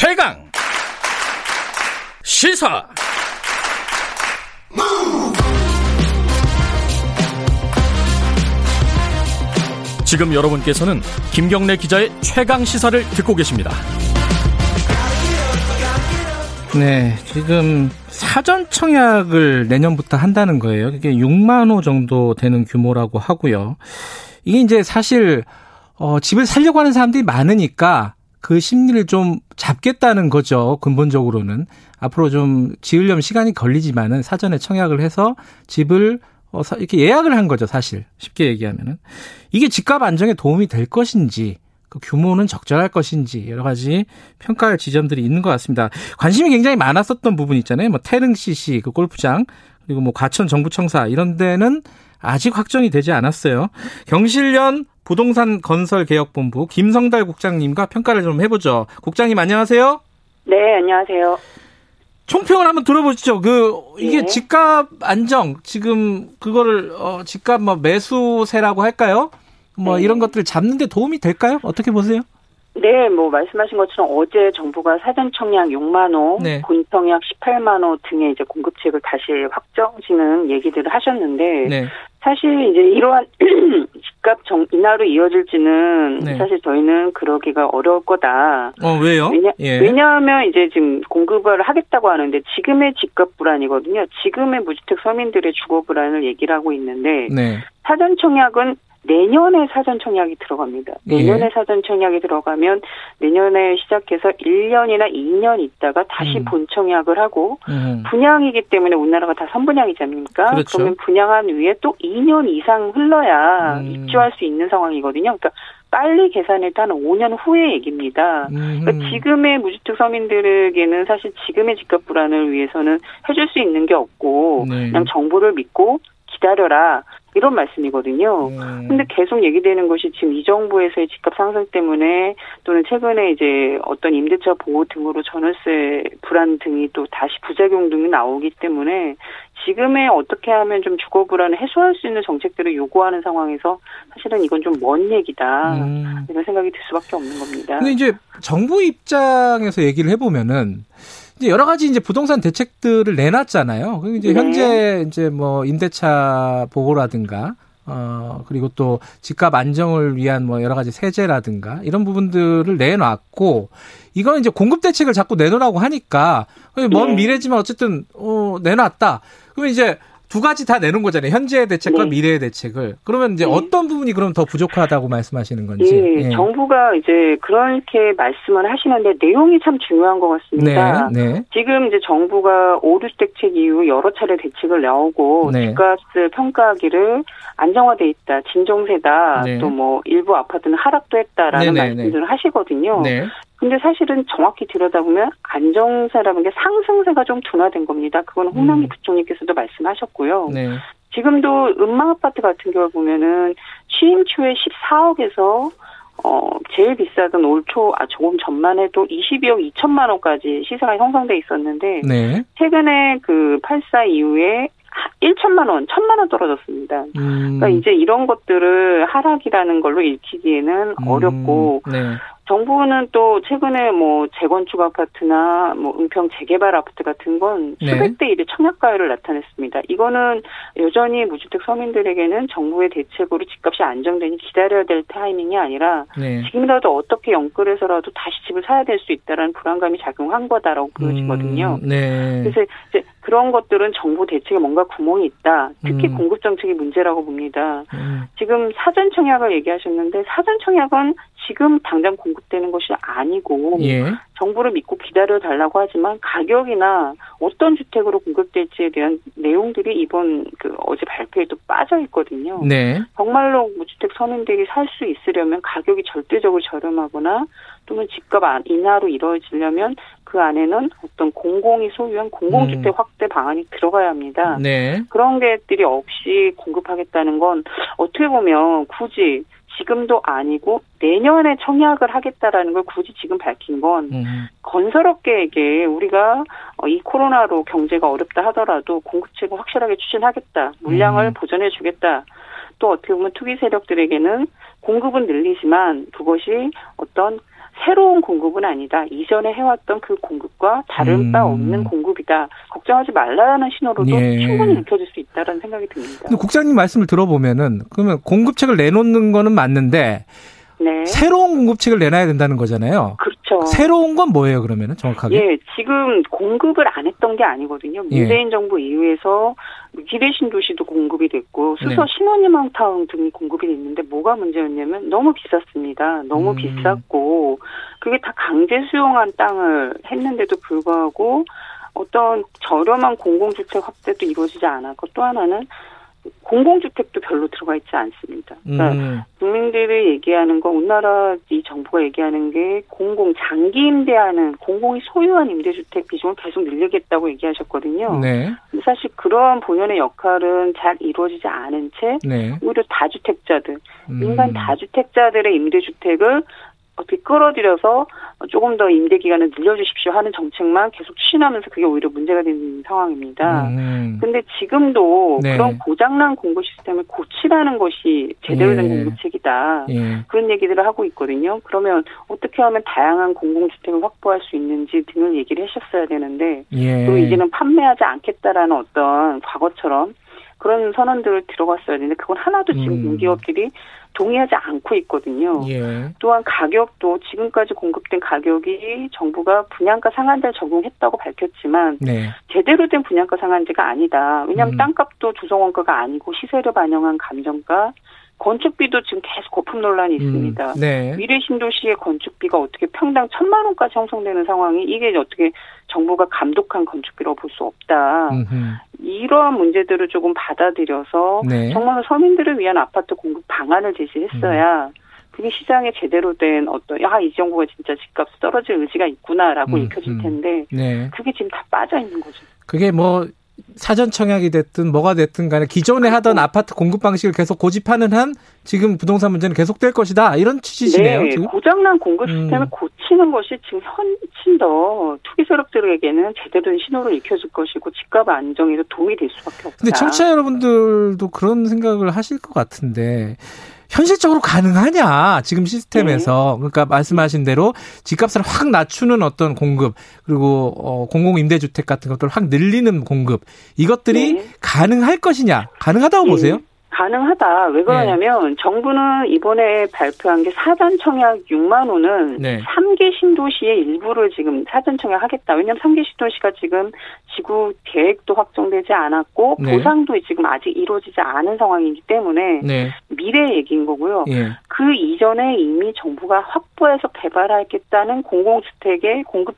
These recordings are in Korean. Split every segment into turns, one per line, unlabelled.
최강 시사 지금 여러분께서는 김경래 기자의 최강 시사를 듣고 계십니다.
네, 지금 사전 청약을 내년부터 한다는 거예요. 이게 6만 호 정도 되는 규모라고 하고요. 이게 이제 사실 어, 집을 살려고 하는 사람들이 많으니까 그 심리를 좀 잡겠다는 거죠. 근본적으로는 앞으로 좀 지으려면 시간이 걸리지만은 사전에 청약을 해서 집을 어, 이렇게 예약을 한 거죠. 사실 쉽게 얘기하면은 이게 집값 안정에 도움이 될 것인지 그 규모는 적절할 것인지 여러 가지 평가할 지점들이 있는 것 같습니다. 관심이 굉장히 많았었던 부분 있잖아요. 뭐 태릉 CC 그 골프장 그리고 뭐 과천 정부청사 이런 데는 아직 확정이 되지 않았어요. 경실련 부동산 건설 개혁본부 김성달 국장님과 평가를 좀 해보죠. 국장님 안녕하세요.
네, 안녕하세요.
총평을 한번 들어보시죠. 그 이게 네. 집값 안정 지금 그거를 어 집값 뭐 매수세라고 할까요? 뭐 네. 이런 것들 잡는데 도움이 될까요? 어떻게 보세요?
네, 뭐 말씀하신 것처럼 어제 정부가 사전 청약 6만 호, 네. 본 청약 18만 호 등의 이제 공급책을 다시 확정지는 얘기들을 하셨는데 네. 사실 이제 이러한 집값 정 인하로 이어질지는 네. 사실 저희는 그러기가 어려울 거다.
어 왜요?
왜냐 예. 왜냐하면 이제 지금 공급을 하겠다고 하는데 지금의 집값 불안이거든요. 지금의 무주택 서민들의 주거 불안을 얘기를 하고 있는데 네. 사전 청약은 내년에 사전 청약이 들어갑니다. 내년에 예. 사전 청약이 들어가면 내년에 시작해서 1년이나 2년 있다가 다시 음. 본 청약을 하고 음. 분양이기 때문에 우리나라가 다 선분양이지 않습니까? 그렇죠. 그러면 분양한 후에 또 2년 이상 흘러야 음. 입주할 수 있는 상황이거든요. 그러니까 빨리 계산했다는 5년 후의 얘기입니다. 그러니까 지금의 무주택 서민들에게는 사실 지금의 집값 불안을 위해서는 해줄 수 있는 게 없고 네. 그냥 정부를 믿고 기다려라. 이런 말씀이거든요. 음. 근데 계속 얘기되는 것이 지금 이 정부에서의 집값 상승 때문에 또는 최근에 이제 어떤 임대차 보호 등으로 전월세 불안 등이 또 다시 부작용 등이 나오기 때문에 지금에 어떻게 하면 좀 주거 불안을 해소할 수 있는 정책들을 요구하는 상황에서 사실은 이건 좀 먼 얘기다. 음. 이런 생각이 들 수밖에 없는 겁니다.
근데 이제 정부 입장에서 얘기를 해보면은 이제 여러 가지 이제 부동산 대책들을 내놨잖아요. 이제 네. 현재 이제 뭐 임대차 보호라든가 어 그리고 또 집값 안정을 위한 뭐 여러 가지 세제라든가 이런 부분들을 내놨고 이건 이제 공급 대책을 자꾸 내놓으라고 하니까 먼 네. 미래지만 어쨌든 어 내놨다. 그러면 이제 두 가지 다 내놓은 거잖아요. 현재의 대책과 네. 미래의 대책을. 그러면 이제 네. 어떤 부분이 그럼 더 부족하다고 말씀하시는 건지.
네. 예. 정부가 이제 그렇게 말씀을 하시는데 내용이 참 중요한 것 같습니다. 네. 네. 지금 이제 정부가 오류 대책 이후 여러 차례 대책을 나오고 네. 집값을 평가하기를 안정화돼 있다, 진정세다, 네. 또뭐 일부 아파트는 하락도 했다라는 말씀들을 하시거든요. 근데 사실은 정확히 들여다보면 안정세라는 게 상승세가 좀 둔화된 겁니다. 그건 홍남기 음. 부총리께서도 말씀하셨고요. 네. 지금도 음망 아파트 같은 경우 보면은 취임 초에 14억에서 어 제일 비싸던 올 초 아 조금 전만 해도 22억 2천만 원까지 시세가 형성돼 있었는데 네. 최근에 그84 이후에 1천만 원, 1천만 원 떨어졌습니다. 음. 그러니까 이제 이런 것들을 하락이라는 걸로 읽히기에는 음. 어렵고 네. 정부는 또 최근에 뭐 재건축 아파트나 뭐 은평 재개발 아파트 같은 건 네. 수백 대 1의 청약가율을 나타냈습니다. 이거는 여전히 무주택 서민들에게는 정부의 대책으로 집값이 안정되니 기다려야 될 타이밍이 아니라 네. 지금이라도 어떻게 연끌해서라도 다시 집을 사야 될 수 있다라는 불안감이 작용한 거다라고 보여지거든요. 음, 네. 그래서 이제 그런 것들은 정부 대책에 뭔가 구멍이 있다. 특히 음. 공급 정책이 문제라고 봅니다. 음. 지금 사전 청약을 얘기하셨는데 사전 청약은 지금 당장 공급되는 것이 아니고 예. 정부를 믿고 기다려 달라고 하지만 가격이나 어떤 주택으로 공급될지에 대한 내용들이 이번 그 어제 발표에도 빠져 있거든요. 네. 정말로 무주택 서민들이 살 수 있으려면 가격이 절대적으로 저렴하거나 또는 집값 인하로 이루어지려면 그 안에는 어떤 공공이 소유한 공공주택 음. 확대 방안이 들어가야 합니다. 네. 그런 것들이 없이 공급하겠다는 건 어떻게 보면 굳이 지금도 아니고 내년에 청약을 하겠다라는 걸 굳이 지금 밝힌 건 음. 건설업계에게 우리가 어, 이 코로나로 경제가 어렵다 하더라도 공급책을 확실하게 추진하겠다 물량을 음. 보전해 주겠다 또 어떻게 보면 투기 세력들에게는 공급은 늘리지만 그것이 어떤 새로운 공급은 아니다. 이전에 해왔던 그 공급과 다른 음. 바 없는 공급이다. 걱정하지 말라는 신호로도 예. 충분히 읽혀질 수 있다라는 생각이 듭니다.
근데 국장님 말씀을 들어보면은 그러면 공급책을 내놓는 거는 맞는데 네. 새로운 공급책을 내놔야 된다는 거잖아요.
그렇죠.
새로운 건 뭐예요, 그러면은 정확하게?
예, 지금 공급을 안 했던 게 아니거든요. 예. 문재인 예. 정부 이후에서 기대 신 도시도 공급이 됐고 수서 네. 신혼희망타운 등이 공급이 됐는데 뭐가 문제였냐면 너무 비쌌습니다. 너무 음. 비쌌고 그게 다 강제 수용한 땅을 했는데도 불구하고 어떤 저렴한 공공주택 확대도 이루어지지 않았고 또 하나는 공공주택도 별로 들어가 있지 않습니다. 그러니까 음. 국민들이 얘기하는 거, 우리나라 이 정부가 얘기하는 게 공공 장기 임대하는 공공이 소유한 임대주택 비중을 계속 늘리겠다고 얘기하셨거든요. 네. 사실 그러한 본연의 역할은 잘 이루어지지 않은 채 네. 오히려 다주택자들, 음. 민간 다주택자들의 임대주택을 어떻게 끌어들여서 조금 더 임대 기간을 늘려주십시오 하는 정책만 계속 추진하면서 그게 오히려 문제가 되는 상황입니다. 음. 근데 지금도 네. 그런 고장난 공급 시스템을 고치라는 것이 제대로 된 예. 공급책이다. 예. 그런 얘기들을 하고 있거든요. 그러면 어떻게 하면 다양한 공공주택을 확보할 수 있는지 등을 얘기를 하셨어야 되는데 예. 그리고 이제는 판매하지 않겠다라는 어떤 과거처럼 그런 선언들을 들어갔어야 되는데 그건 하나도 지금 음. 공기업들이 동의하지 않고 있거든요. 예. 또한 가격도 지금까지 공급된 가격이 정부가 분양가 상한제를 적용했다고 밝혔지만 네. 제대로 된 분양가 상한제가 아니다. 왜냐하면 음. 땅값도 조성원가가 아니고 시세를 반영한 감정가 건축비도 지금 계속 거품 논란이 음, 있습니다. 음, 네. 미래 신도시의 건축비가 어떻게 평당 천만 원까지 형성되는 상황이 이게 어떻게 정부가 감독한 건축비라고 볼 수 없다. 음흠. 이러한 문제들을 조금 받아들여서 네. 정말 서민들을 위한 아파트 공급 방안을 제시했어야 음. 그게 시장에 제대로 된 어떤 야 이 정부가 진짜 집값 떨어질 의지가 있구나라고 음, 읽혀질 음. 텐데 네. 그게 지금 다 빠져 있는 거죠.
그게 뭐 사전 청약이 됐든 뭐가 됐든 간에 기존에 하던. 아파트 공급 방식을 계속 고집하는 한 지금 부동산 문제는 계속될 것이다 이런 취지시네요. 네,
지금? 고장난 공급 시스템을 음. 고치는 것이 지금 훨씬 더 투기 세력들에게는 제대로 된 신호를 익혀줄 것이고 집값 안정에도 도움이 될 수밖에 없다.
근데 청취자 여러분들도 그런 생각을 하실 것 같은데 현실적으로 가능하냐 지금 시스템에서 네. 그러니까 말씀하신 대로 집값을 확 낮추는 어떤 공급 그리고 어, 공공 임대주택 같은 것들을 확 늘리는 공급 이것들이 네. 가능할 것이냐 가능하다고 네. 보세요?
가능하다. 왜 그러냐면 네. 정부는 이번에 발표한 게 사전 청약 6만 호는 네. 3개 신도시의 일부를 지금 사전 청약하겠다. 왜냐하면 3개 신도시가 지금 지구 계획도 확정되지 않았고 네. 보상도 지금 아직 이루어지지 않은 상황이기 때문에 네. 미래 얘기인 거고요. 예. 그 이전에 이미 정부가 확보해서 개발하겠다는 공공주택의 공급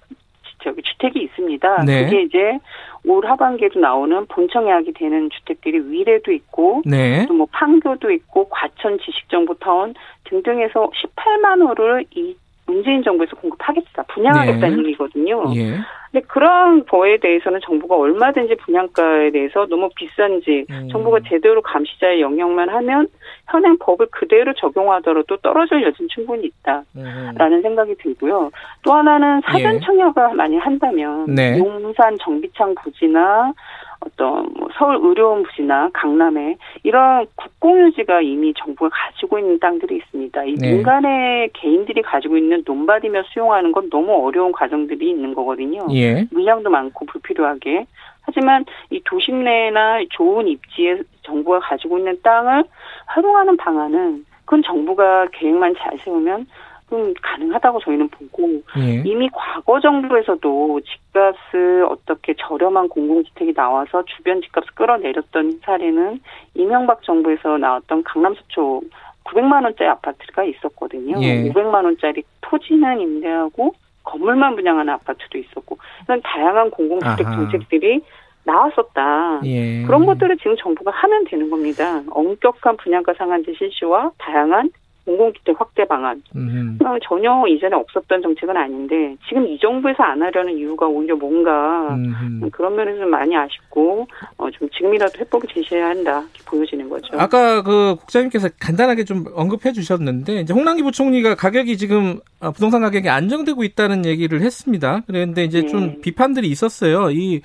저기 주택이 있습니다. 네. 그게 이제 올 하반기에도 나오는 본청 예약이 되는 주택들이 위례도 있고 네. 또뭐 판교도 있고 과천 지식정보타운 등등해서 18만 호를 이 문재인 정부에서 공급하겠다, 분양하겠다는 네. 얘기거든요. 예. 근데 그런 거에 대해서는 정부가 얼마든지 분양가에 대해서 너무 비싼지 음. 정부가 제대로 감시자의 영역만 하면 현행 법을 그대로 적용하더라도 떨어질 여지는 충분히 있다라는 음. 생각이 들고요. 또 하나는 사전 예. 청약을 많이 한다면 네. 용산 정비창 부지나 어떤 뭐 서울 의료원 부지나 강남에 이런 국공유지가 이미 정부가 가지고 있는 땅들이 있습니다. 이 네. 민간의 개인들이 가지고 있는 논밭이며 수용하는 건 너무 어려운 과정들이 있는 거거든요. 예. 물량도 많고 불필요하게. 하지만 이 도심 내나 좋은 입지에 정부가 가지고 있는 땅을 활용하는 방안은 그건 정부가 계획만 잘 세우면 좀 가능하다고 저희는 보고 예. 이미 과거 정부에서도 집값을 어떻게 저렴한 공공주택이 나와서 주변 집값을 끌어내렸던 사례는 이명박 정부에서 나왔던 강남 서초 900만 원짜리 아파트가 있었거든요. 예. 500만 원짜리 토지는 임대하고 건물만 분양하는 아파트도 있었고 이런 다양한 공공주택 아하. 정책들이 나왔었다. 예. 그런 것들을 지금 정부가 하면 되는 겁니다. 엄격한 분양가 상한제 실시와 다양한 공공주택 확대 방안. 음. 전혀 이전에 없었던 정책은 아닌데 지금 이 정부에서 안 하려는 이유가 오히려 뭔가 음. 그런 면에서 많이 아쉽고 어, 좀 지금이라도 해법을 제시해야 한다 이렇게 보여지는 거죠.
아까 그 국장님께서 간단하게 좀 언급해 주셨는데 이제 홍남기 부총리가 가격이 지금 어, 부동산 가격이 안정되고 있다는 얘기를 했습니다. 그런데 이제 네. 좀 비판들이 있었어요. 이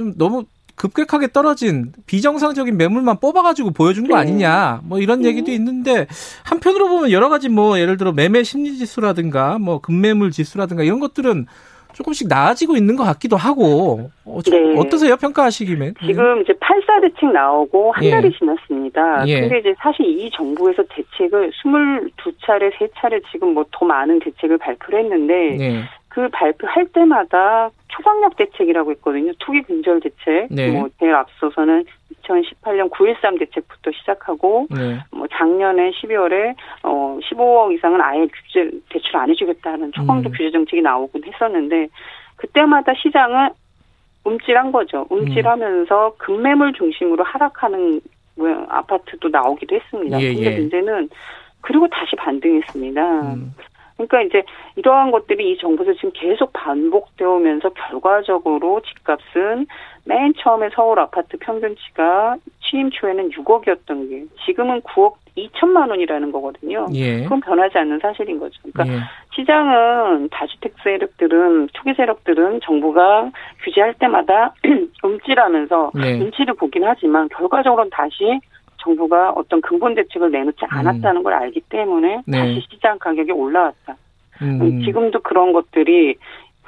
좀 너무 급격하게 떨어진 비정상적인 매물만 뽑아가지고 보여준 거 네. 아니냐 뭐 이런 네. 얘기도 있는데 한편으로 보면 여러 가지 뭐 예를 들어 매매 심리 지수라든가 뭐 급매물 지수라든가 이런 것들은 조금씩 나아지고 있는 것 같기도 하고 어, 네. 어떠세요 평가하시기면?
지금 이제 8사 대책 나오고 한 예. 달이 지났습니다. 예. 근데 이제 사실 이 정부에서 대책을 22차례, 3차례 지금 뭐 더 많은 대책을 발표를 했는데 예. 그 발표할 때마다 초강력 대책이라고 했거든요. 투기 근절 대책. 네. 뭐 제일 앞서서는 2018년 9.13 대책부터 시작하고 네. 뭐 작년에 12월에 어 15억 이상은 아예 규제 대출 안 해주겠다는 초강력 음. 규제 정책이 나오곤 했었는데 그때마다 시장은 움찔한 거죠. 움찔하면서 음. 급매물 중심으로 하락하는 모양 아파트도 나오기도 했습니다. 예, 근데 예. 문제는 그리고 다시 반등했습니다. 음. 그러니까 이제 이러한 것들이 이 정부에서 지금 계속 반복되어 오면서 결과적으로 집값은 맨 처음에 서울 아파트 평균치가 취임 초에는 6억이었던 게 지금은 9억 2천만 원이라는 거거든요. 예. 그건 변하지 않는 사실인 거죠. 그러니까 예. 시장은 다주택 세력들은 투기 세력들은 정부가 규제할 때마다 움찔하면서 네. 눈치를 보긴 하지만 결과적으로는 다시 정부가 어떤 근본 대책을 내놓지 음. 않았다는 음. 걸 알기 때문에 네. 다시 시장 가격이 올라왔다. 음. 지금도 그런 것들이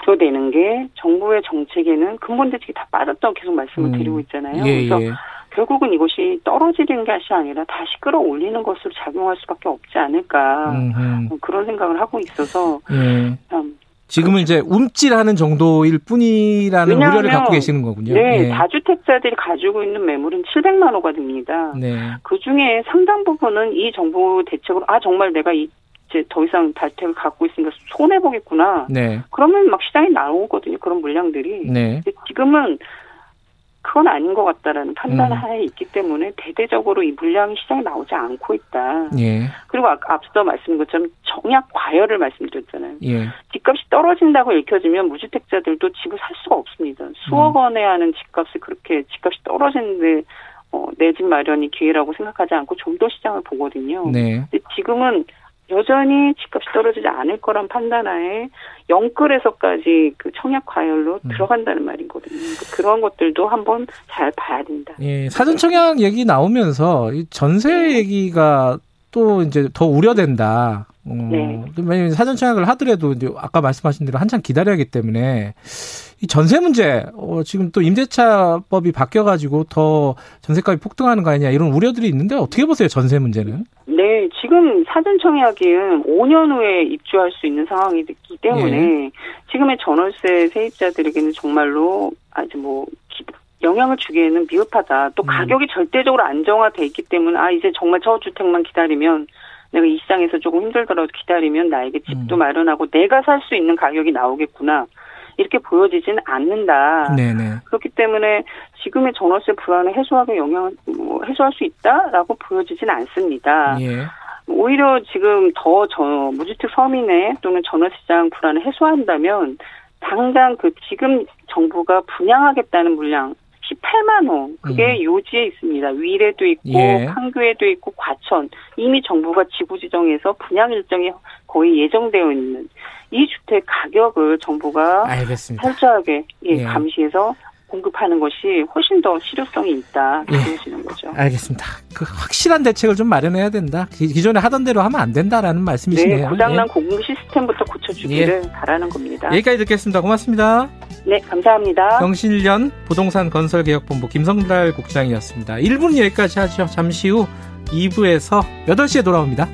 부여되는 게 정부의 정책에는 근본 대책이 다 빠졌다고 계속 말씀을 음. 드리고 있잖아요. 예, 그래서 예. 결국은 이것이 떨어지는 것이 아니라 다시 끌어올리는 것으로 작용할 수밖에 없지 않을까 음흠. 그런 생각을 하고 있어서 예. 참
지금은 이제 움찔하는 정도일 뿐이라는 우려를 갖고 계시는 거군요.
네, 예. 다주택자들이 가지고 있는 매물은 700만 호가 됩니다. 네. 그 중에 상당 부분은 이 정부 대책으로 아 정말 내가 이 이제 더 이상 다주택을 갖고 있으니까 손해 보겠구나. 네. 그러면 막 시장에 나오거든요. 그런 물량들이. 네. 지금은 그건 아닌 것 같다라는 판단하에 음. 있기 때문에 대대적으로 이 물량이 시장에 나오지 않고 있다. 예. 그리고 아, 앞서 말씀드린 것처럼 정약 과열을 말씀드렸잖아요. 예. 집값이 떨어진다고 읽혀지면 무주택자들도 집을 살 수가 없습니다. 수억 음. 원에 하는 집값이 그렇게 집값이 떨어지는데 어, 내 집 마련이 기회라고 생각하지 않고 좀 더 시장을 보거든요. 네. 근데 지금은 여전히 집값이 떨어지지 않을 거란 판단하에 영끌에서까지 그 청약 과열로 음. 들어간다는 말이거든요. 그러니까 그런 것들도 한번 잘 봐야 된다.
예, 사전 청약 얘기 나오면서 이 전세 네. 얘기가 또 이제 더 우려된다. 어, 네. 왜냐면 사전 청약을 하더라도 이제 아까 말씀하신 대로 한참 기다려야 하기 때문에 이 전세 문제 어, 지금 또 임대차법이 바뀌어 가지고 더 전세값이 폭등하는 거 아니냐 이런 우려들이 있는데 어떻게 보세요 전세 문제는?
네, 지금 사전 청약은 5년 후에 입주할 수 있는 상황이 됐기 때문에 예. 지금의 전월세 세입자들에게는 정말로 아주 뭐 영향을 주기에는 미흡하다. 또 음. 가격이 절대적으로 안정화돼 있기 때문에 아 이제 정말 저주택만 기다리면 내가 이 시장에서 조금 힘들더라도 기다리면 나에게 집도 음. 마련하고 내가 살 수 있는 가격이 나오겠구나. 이렇게 보여지지는 않는다. 네네. 그렇기 때문에 지금의 전월세 불안을 해소하게 영향을 뭐 해소할 수 있다라고 보여지진 않습니다. 예. 오히려 지금 더 저 무주택 서민의 또는 전월시장 불안을 해소한다면 당장 그 지금 정부가 분양하겠다는 물량 18만 호 그게 음. 요지에 있습니다. 위례도 있고 예. 판교에도 있고 과천 이미 정부가 지구 지정해서 분양 일정이 거의 예정되어 있는 이 주택 가격을 정부가 알겠습니다. 철저하게 예, 예. 감시해서 공급하는 것이 훨씬 더 실효성이 있다 보여지는 예. 거죠.
알겠습니다. 그 확실한 대책을 좀 마련해야 된다. 기존에 하던 대로 하면 안 된다라는 말씀이시네요. 네,
고장난 예. 공급 시스템 부터 고쳐주기를 예. 바라는 겁니다.
여기까지 듣겠습니다. 고맙습니다.
네, 감사합니다.
경실련 부동산 건설개혁본부 김성달 국장이었습니다. 1분 여기까지 하죠. 잠시 후 2부에서 8시에 돌아옵니다.